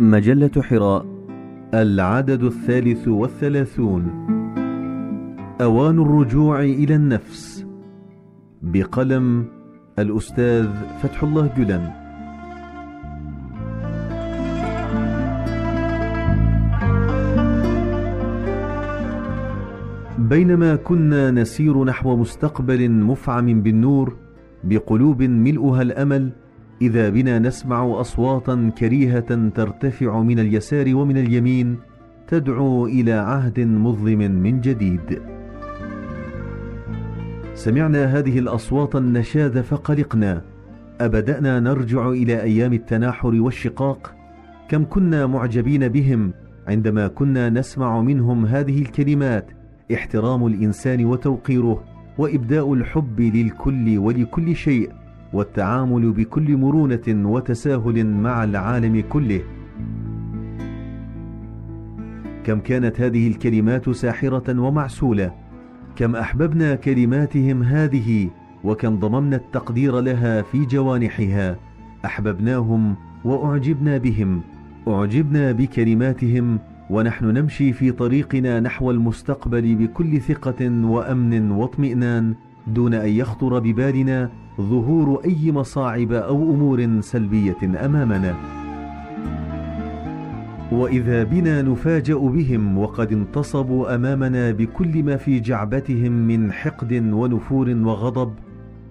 مجلة حراء العدد الثالث والثلاثون. أوان الرجوع إلى النفس. بقلم الأستاذ فتح الله جلن. بينما كنا نسير نحو مستقبل مفعم بالنور بقلوب ملؤها الأمل إذا بنا نسمع أصواتا كريهة ترتفع من اليسار ومن اليمين تدعو إلى عهد مظلم من جديد. سمعنا هذه الأصوات النشاذ فقلقنا. أبدأنا نرجع إلى أيام التناحر والشقاق. كم كنا معجبين بهم عندما كنا نسمع منهم هذه الكلمات احترام الإنسان وتوقيره وإبداء الحب للكل ولكل شيء. والتعامل بكل مرونة وتساهل مع العالم كله. كم كانت هذه الكلمات ساحرة ومعسولة. كم أحببنا كلماتهم هذه وكم ضممنا التقدير لها في جوانحها. أحببناهم وأعجبنا بهم. أعجبنا بكلماتهم ونحن نمشي في طريقنا نحو المستقبل بكل ثقة وأمن واطمئنان دون أن يخطر ببالنا ظهور أي مصاعب أو أمور سلبية أمامنا. وإذا بنا نفاجأ بهم وقد انتصبوا أمامنا بكل ما في جعبتهم من حقد ونفور وغضب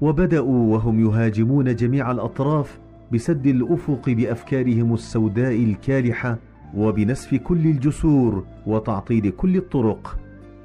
وبدأوا وهم يهاجمون جميع الأطراف بسد الأفق بأفكارهم السوداء الكالحة وبنسف كل الجسور وتعطيل كل الطرق.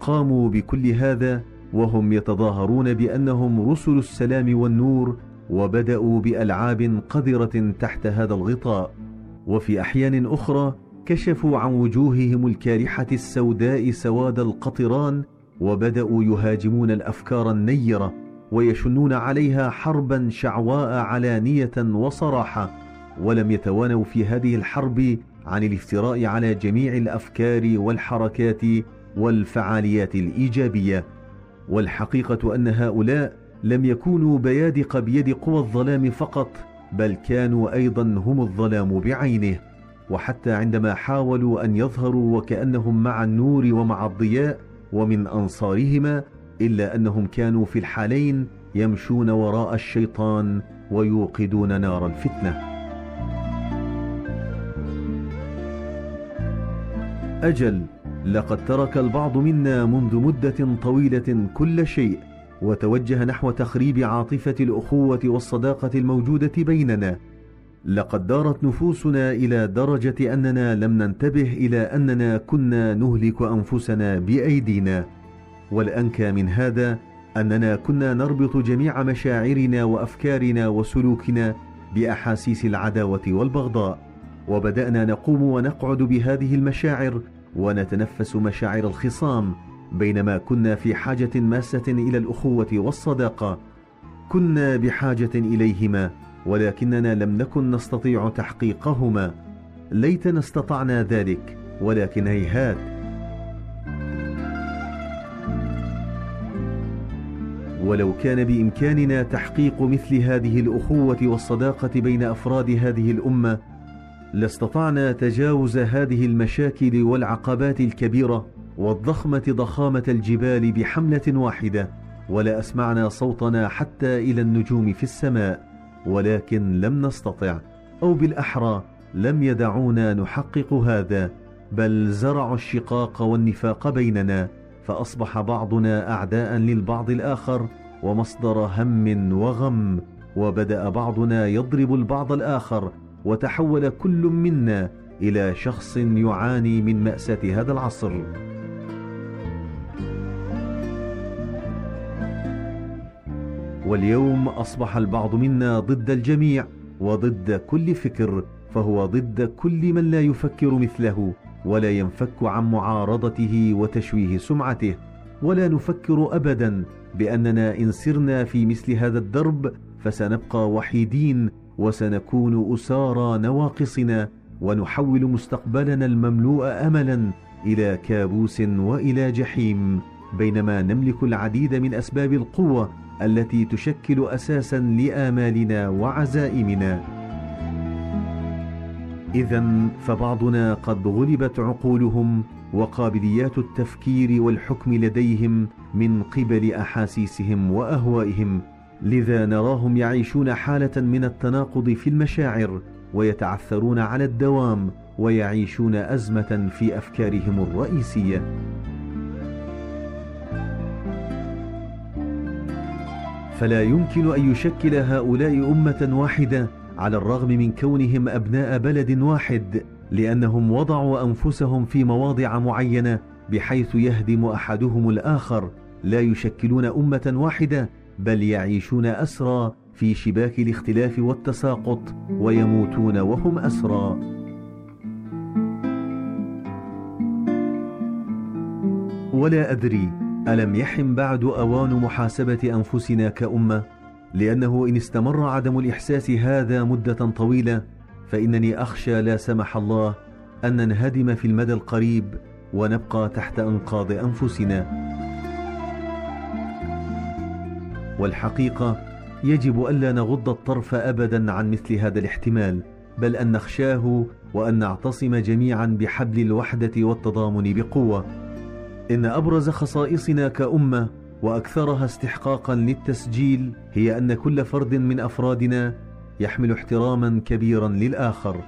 قاموا بكل هذا وهم يتظاهرون بأنهم رسل السلام والنور وبدأوا بألعاب قذرة تحت هذا الغطاء. وفي أحيان أخرى كشفوا عن وجوههم الكالحه السوداء سواد القطران وبدأوا يهاجمون الأفكار النيرة ويشنون عليها حربا شعواء علانية وصراحة. ولم يتوانوا في هذه الحرب عن الافتراء على جميع الأفكار والحركات والفعاليات الإيجابية. والحقيقة أن هؤلاء لم يكونوا بيادق بيد قوى الظلام فقط بل كانوا أيضا هم الظلام بعينه. وحتى عندما حاولوا أن يظهروا وكأنهم مع النور ومع الضياء ومن أنصارهما إلا أنهم كانوا في الحالين يمشون وراء الشيطان ويوقدون نار الفتنة. أجل لقد ترك البعض منا منذ مدة طويلة كل شيء وتوجه نحو تخريب عاطفة الأخوة والصداقة الموجودة بيننا. لقد دارت نفوسنا إلى درجة أننا لم ننتبه إلى أننا كنا نهلك أنفسنا بأيدينا. والأنكى من هذا أننا كنا نربط جميع مشاعرنا وأفكارنا وسلوكنا بأحاسيس العداوة والبغضاء وبدأنا نقوم ونقعد بهذه المشاعر ونتنفس مشاعر الخصام بينما كنا في حاجة ماسة إلى الأخوة والصداقة. كنا بحاجة إليهما ولكننا لم نكن نستطيع تحقيقهما. ليتنا استطعنا ذلك ولكن هيهات. ولو كان بإمكاننا تحقيق مثل هذه الأخوة والصداقة بين أفراد هذه الأمة لاستطعنا تجاوز هذه المشاكل والعقبات الكبيرة والضخمة ضخامة الجبال بحملة واحدة ولا أسمعنا صوتنا حتى إلى النجوم في السماء ولكن لم نستطع أو بالأحرى لم يدعونا نحقق هذا بل زرعوا الشقاق والنفاق بيننا فأصبح بعضنا أعداء للبعض الآخر ومصدر هم وغم وبدأ بعضنا يضرب البعض الآخر وتحول كل منا إلى شخص يعاني من مأساة هذا العصر. واليوم أصبح البعض منا ضد الجميع وضد كل فكر فهو ضد كل من لا يفكر مثله ولا ينفك عن معارضته وتشويه سمعته ولا نفكر ابدا بأننا إن سرنا في مثل هذا الدرب فسنبقى وحيدين وسنكون أسارى نواقصنا ونحول مستقبلنا المملوء املا إلى كابوس وإلى جحيم بينما نملك العديد من أسباب القوة التي تشكل أساسا لآمالنا وعزائمنا. اذا فبعضنا قد غلبت عقولهم وقابليات التفكير والحكم لديهم من قبل أحاسيسهم وأهوائهم. لذا نراهم يعيشون حالة من التناقض في المشاعر ويتعثرون على الدوام ويعيشون أزمة في أفكارهم الرئيسية. فلا يمكن أن يشكل هؤلاء أمة واحدة على الرغم من كونهم أبناء بلد واحد لأنهم وضعوا أنفسهم في مواضع معينة بحيث يهدم أحدهم الآخر. لا يشكلون أمة واحدة بل يعيشون أسرى في شباك الاختلاف والتساقط ويموتون وهم أسرى. ولا أدري ألم يحن بعد أوان محاسبة أنفسنا كأمة؟ لأنه إن استمر عدم الإحساس هذا مدة طويلة فإنني أخشى لا سمح الله أن ننهدم في المدى القريب ونبقى تحت أنقاض أنفسنا. والحقيقة يجب ألا نغض الطرف ابدا عن مثل هذا الاحتمال بل أن نخشاه وأن نعتصم جميعا بحبل الوحدة والتضامن بقوة. إن أبرز خصائصنا كأمة وأكثرها استحقاقا للتسجيل هي أن كل فرد من أفرادنا يحمل احتراما كبيرا للآخر.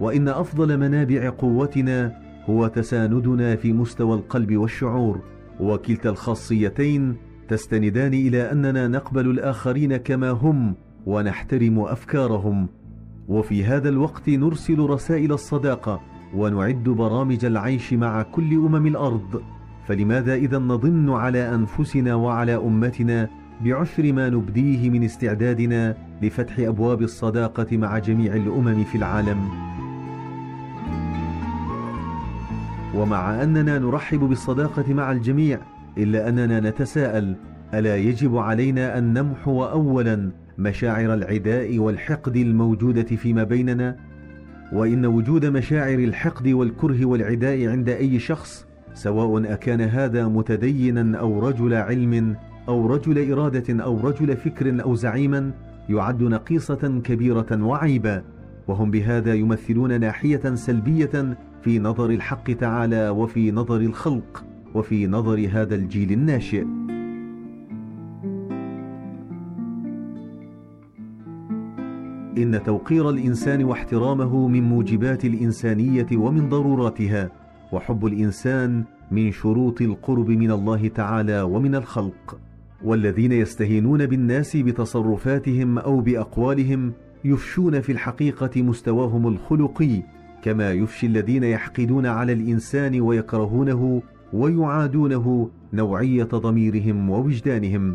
وإن أفضل منابع قوتنا هو تساندنا في مستوى القلب والشعور وكلتا الخاصيتين تستندان إلى أننا نقبل الآخرين كما هم ونحترم أفكارهم. وفي هذا الوقت نرسل رسائل الصداقة ونعد برامج العيش مع كل أمم الأرض. فلماذا إذا نضن على أنفسنا وعلى أمتنا بعشر ما نبديه من استعدادنا لفتح أبواب الصداقة مع جميع الأمم في العالم؟ ومع أننا نرحب بالصداقة مع الجميع إلا أننا نتساءل ألا يجب علينا أن نمحو اولا مشاعر العداء والحقد الموجودة فيما بيننا؟ وإن وجود مشاعر الحقد والكره والعداء عند أي شخص سواء أكان هذا متدينا أو رجل علم أو رجل إرادة أو رجل فكر أو زعيما يعد نقيصة كبيرة وعيبا وهم بهذا يمثلون ناحية سلبية في نظر الحق تعالى وفي نظر الخلق. وفي نظر هذا الجيل الناشئ. إن توقير الإنسان واحترامه من موجبات الإنسانية ومن ضروراتها وحب الإنسان من شروط القرب من الله تعالى ومن الخلق والذين يستهينون بالناس بتصرفاتهم أو بأقوالهم يفشون في الحقيقة مستواهم الخلقي كما يفشي الذين يحقدون على الإنسان ويكرهونه ويعادونه نوعية ضميرهم ووجدانهم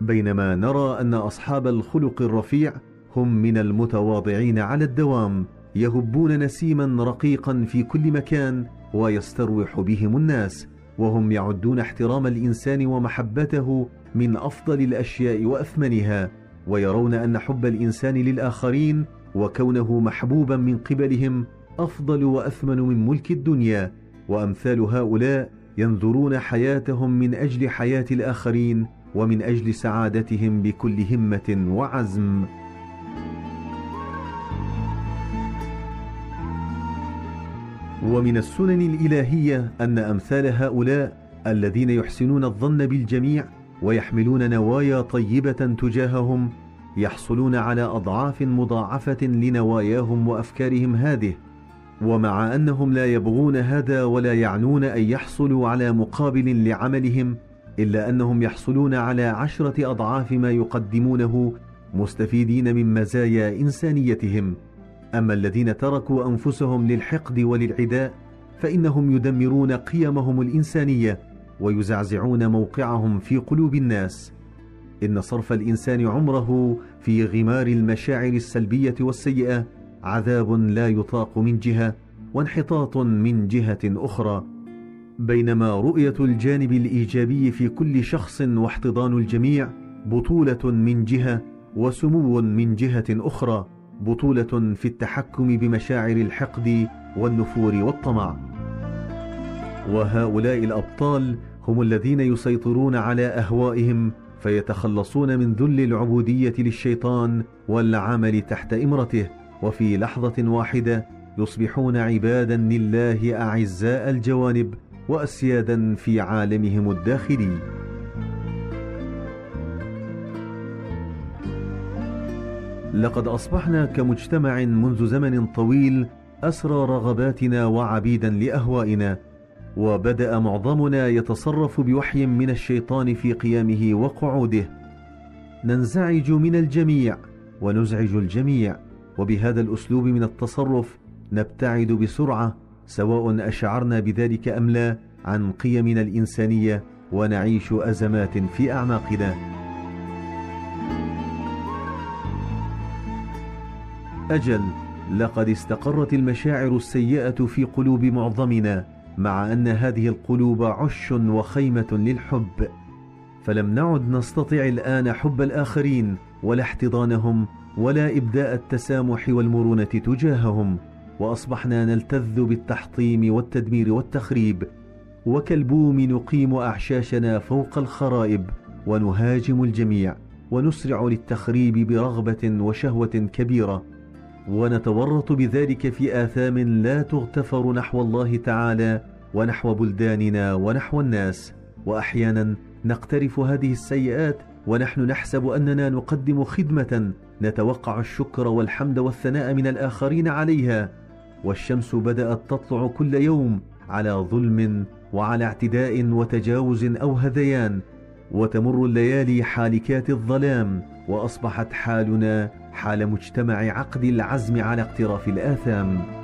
بينما نرى أن أصحاب الخلق الرفيع هم من المتواضعين على الدوام يهبون نسيما رقيقا في كل مكان ويستروح بهم الناس وهم يعدون احترام الإنسان ومحبته من أفضل الأشياء وأثمنها ويرون أن حب الإنسان للآخرين وكونه محبوبا من قبلهم أفضل وأثمن من ملك الدنيا. وأمثال هؤلاء ينظرون حياتهم من أجل حياة الآخرين ومن أجل سعادتهم بكل همة وعزم. ومن السنن الإلهية أن أمثال هؤلاء الذين يحسنون الظن بالجميع ويحملون نوايا طيبة تجاههم يحصلون على أضعاف مضاعفة لنواياهم وأفكارهم هذه ومع أنهم لا يبغون هذا ولا يعنون أن يحصلوا على مقابل لعملهم إلا أنهم يحصلون على عشرة أضعاف ما يقدمونه مستفيدين من مزايا إنسانيتهم. أما الذين تركوا أنفسهم للحقد وللعداء فإنهم يدمرون قيمهم الإنسانية ويزعزعون موقعهم في قلوب الناس. إن صرف الإنسان عمره في غمار المشاعر السلبية والسيئة عذاب لا يطاق من جهة وانحطاط من جهة أخرى. بينما رؤية الجانب الإيجابي في كل شخص واحتضان الجميع بطولة من جهة وسمو من جهة أخرى بطولة في التحكم بمشاعر الحقد والنفور والطمع. وهؤلاء الأبطال هم الذين يسيطرون على أهوائهم فيتخلصون من ذل العبودية للشيطان والعمل تحت إمرته. وفي لحظة واحدة يصبحون عبادا لله أعزاء الجوانب واسيادا في عالمهم الداخلي. لقد أصبحنا كمجتمع منذ زمن طويل أسرى رغباتنا وعبيدا لأهوائنا وبدأ معظمنا يتصرف بوحي من الشيطان في قيامه وقعوده. ننزعج من الجميع ونزعج الجميع. وبهذا الأسلوب من التصرف نبتعد بسرعة سواء أشعرنا بذلك أم لا عن قيمنا الإنسانية ونعيش أزمات في أعماقنا. أجل لقد استقرت المشاعر السيئة في قلوب معظمنا مع أن هذه القلوب عش وخيمة للحب. فلم نعد نستطع الآن حب الآخرين ولا احتضانهم ولا إبداء التسامح والمرونة تجاههم وأصبحنا نلتذ بالتحطيم والتدمير والتخريب وكالبوم نقيم أعشاشنا فوق الخرائب ونهاجم الجميع ونسرع للتخريب برغبة وشهوة كبيرة. ونتورط بذلك في آثام لا تغتفر نحو الله تعالى ونحو بلداننا ونحو الناس. وأحيانا نقترف هذه السيئات ونحن نحسب أننا نقدم خدمة نتوقع الشكر والحمد والثناء من الآخرين عليها والشمس بدأت تطلع كل يوم على ظلم وعلى اعتداء وتجاوز أو هذيان وتمر الليالي حالكات الظلام وأصبحت حالنا حال مجتمع عقد العزم على اقتراف الآثام.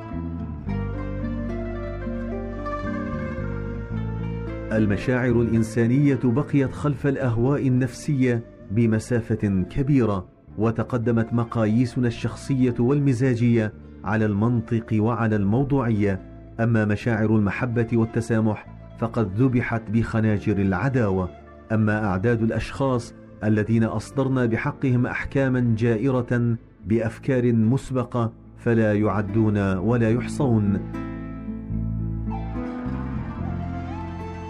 المشاعر الإنسانية بقيت خلف الأهواء النفسية بمسافة كبيرة وتقدمت مقاييسنا الشخصية والمزاجية على المنطق وعلى الموضوعية. أما مشاعر المحبة والتسامح فقد ذبحت بخناجر العداوة. أما أعداد الأشخاص الذين أصدرنا بحقهم احكاما جائرة بأفكار مسبقة فلا يعدون ولا يحصون.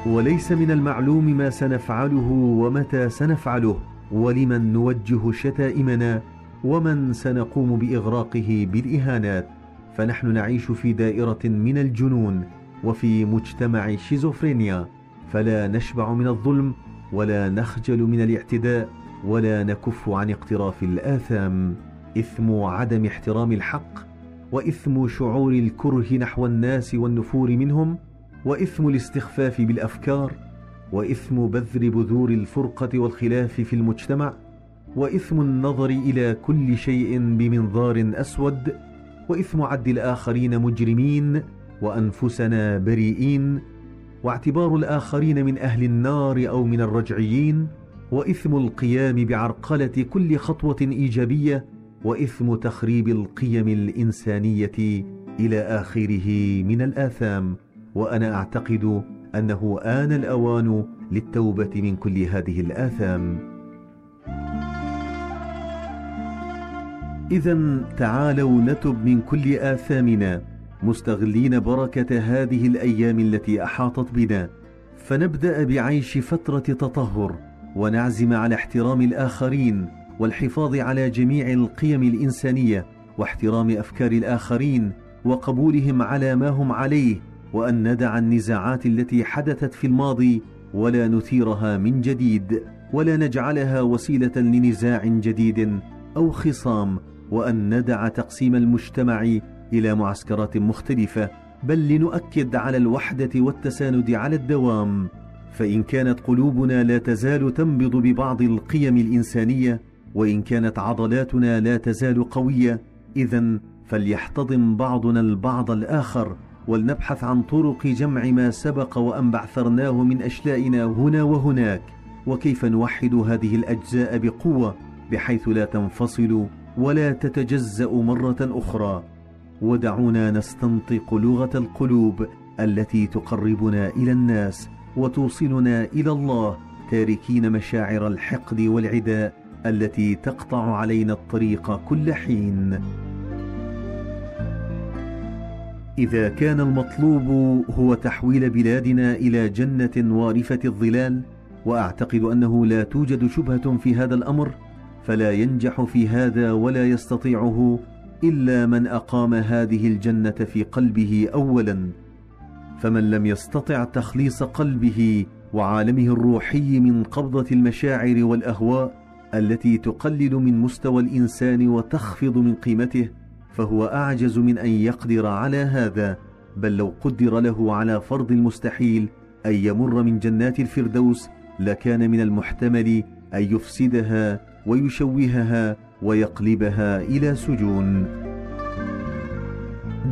وليس من المعلوم ما سنفعله ومتى سنفعله ولمن نوجه شتائمنا ومن سنقوم بإغراقه بالإهانات. فنحن نعيش في دائرة من الجنون وفي مجتمع شيزوفرينيا. فلا نشبع من الظلم ولا نخجل من الاعتداء ولا نكف عن اقتراف الآثام. إثم عدم احترام الحق وإثم شعور الكره نحو الناس والنفور منهم. وإثم الاستخفاف بالأفكار وإثم بذر بذور الفرقة والخلاف في المجتمع وإثم النظر إلى كل شيء بمنظار أسود وإثم عد الآخرين مجرمين وأنفسنا بريئين واعتبار الآخرين من أهل النار أو من الرجعيين وإثم القيام بعرقلة كل خطوة إيجابية وإثم تخريب القيم الإنسانية إلى آخره من الآثام. وأنا أعتقد أنه آن الأوان للتوبة من كل هذه الآثام. اذا تعالوا نتب من كل آثامنا مستغلين بركة هذه الأيام التي أحاطت بنا. فنبدأ بعيش فترة تطهر ونعزم على احترام الآخرين والحفاظ على جميع القيم الإنسانية واحترام أفكار الآخرين وقبولهم على ما هم عليه. وأن ندع النزاعات التي حدثت في الماضي ولا نثيرها من جديد ولا نجعلها وسيلة لنزاع جديد أو خصام وأن ندع تقسيم المجتمع إلى معسكرات مختلفة بل لنؤكد على الوحدة والتساند على الدوام. فإن كانت قلوبنا لا تزال تنبض ببعض القيم الإنسانية وإن كانت عضلاتنا لا تزال قوية اذا فليحتضن بعضنا البعض الآخر. ولنبحث عن طرق جمع ما سبق وأن بعثرناه من اشلائنا هنا وهناك وكيف نوحد هذه الأجزاء بقوة بحيث لا تنفصل ولا تتجزأ مرة أخرى. ودعونا نستنطق لغة القلوب التي تقربنا إلى الناس وتوصلنا إلى الله تاركين مشاعر الحقد والعداء التي تقطع علينا الطريق كل حين. إذا كان المطلوب هو تحويل بلادنا إلى جنة وارفة الظلال وأعتقد أنه لا توجد شبهة في هذا الأمر فلا ينجح في هذا ولا يستطيعه إلا من أقام هذه الجنة في قلبه اولا. فمن لم يستطع تخليص قلبه وعالمه الروحي من قبضة المشاعر والأهواء التي تقلل من مستوى الإنسان وتخفض من قيمته فهو أعجز من أن يقدر على هذا بل لو قدر له على فرض المستحيل أن يمر من جنات الفردوس لكان من المحتمل أن يفسدها ويشوهها ويقلبها إلى سجون.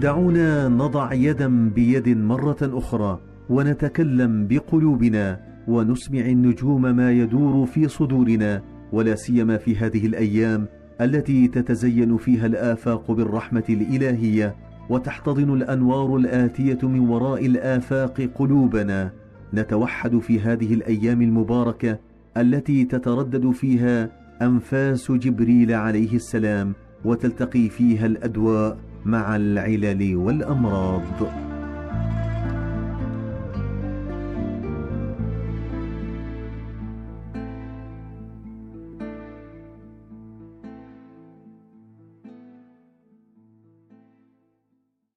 دعونا نضع يدا بيد مرة أخرى ونتكلم بقلوبنا ونسمع النجوم ما يدور في صدورنا ولا سيما في هذه الأيام التي تتزين فيها الآفاق بالرحمة الإلهية وتحتضن الأنوار الآتية من وراء الآفاق قلوبنا. نتوحد في هذه الأيام المباركة التي تتردد فيها أنفاس جبريل عليه السلام وتلتقي فيها الأدواء مع العلل والأمراض.